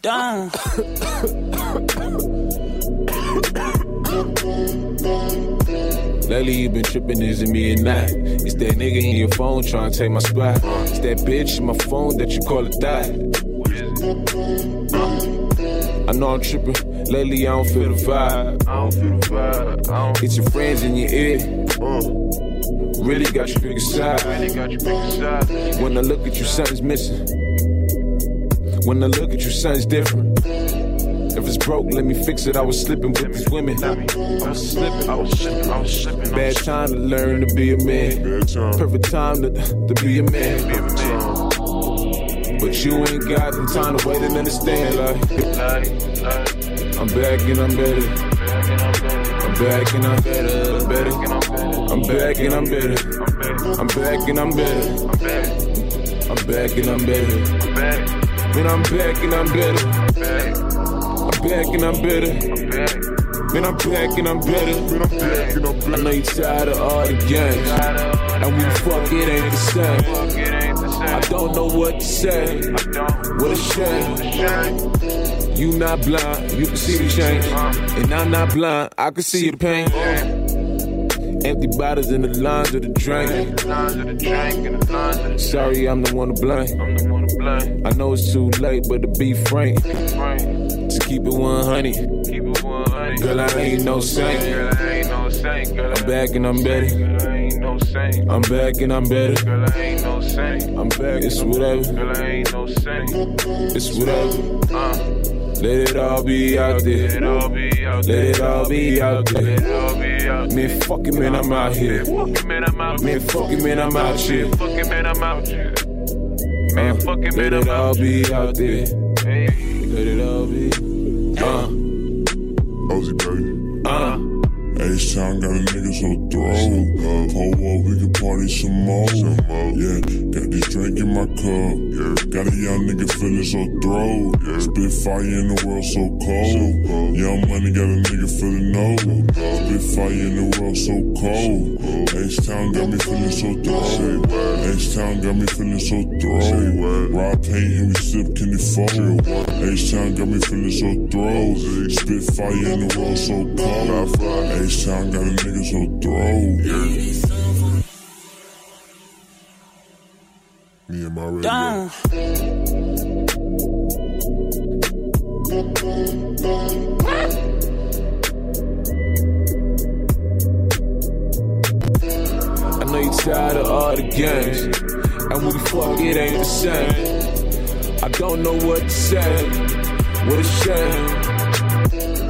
Done. Lately you been tripping, is it me or not? It's that nigga in your phone trying to take my spot. It's that bitch in my phone that you call a thot. I know I'm tripping. Lately I don't feel the vibe. I don't feel the vibe. I don't It's your friends in your ear. Really got you a side. really got you pick a side. When I look at you, something's missing. When I look at you, something's different. If it's broke, let me fix it. I was slipping with these women. I was slipping, I was slipping, I was slipping. Bad time to learn to be a man. Perfect time to, to be a man. But you ain't got the time to wait and understand. Like, I'm back and I'm better. I'm back and I'm better. better. I'm back and I'm better. I'm back and I'm better. I'm back and I'm better. I'm back, Man, I'm back and I'm better. I'm back and I'm better. Man, I'm back and I'm better. I know you tired of all the games. And we fuck, it ain't the same. I don't know what to say. What a shame. You not blind, you can see the change. And I'm not blind, I can see the pain. Empty bottles in the lines of the drink Sorry, I'm the one to blame. I know it's too late, but to be frank, to keep it 100. keep it 100. Girl, I ain't no saint. i'm back and I'm better. I'm back and I'm better. I'm back, it's whatever. It's whatever. Let it all be out there. it all be out Let it all be out there. it all be out there. Man, fuck it, man, I'm out here. Fuck it, man, I'm out here. fuck it, man, I'm out here. Fuck it, man, I'm out here. Uh, fuck it, man, Let it all be out there. Let it all be. Uh, Ozzy, baby. uh. H-Town got a nigga so throw. We can party some more. Yeah, got this drink in my cup. Yeah. Got a young nigga feeling so throw. Spit fire in the world so cold. Young money got a nigga feeling no. Spit fire in the world so cold. H-Town got me feeling so throw. H-Town got me feeling so throw. Rob paint and we sip candy fold. H-Town got me feeling so throw. Spit fire in the world so cold. H-Town got a nigga so throw. Me and my radio. Done. I know you tired of all the games. And when we fuck, it ain't the same. I don't know what to say. What a shame.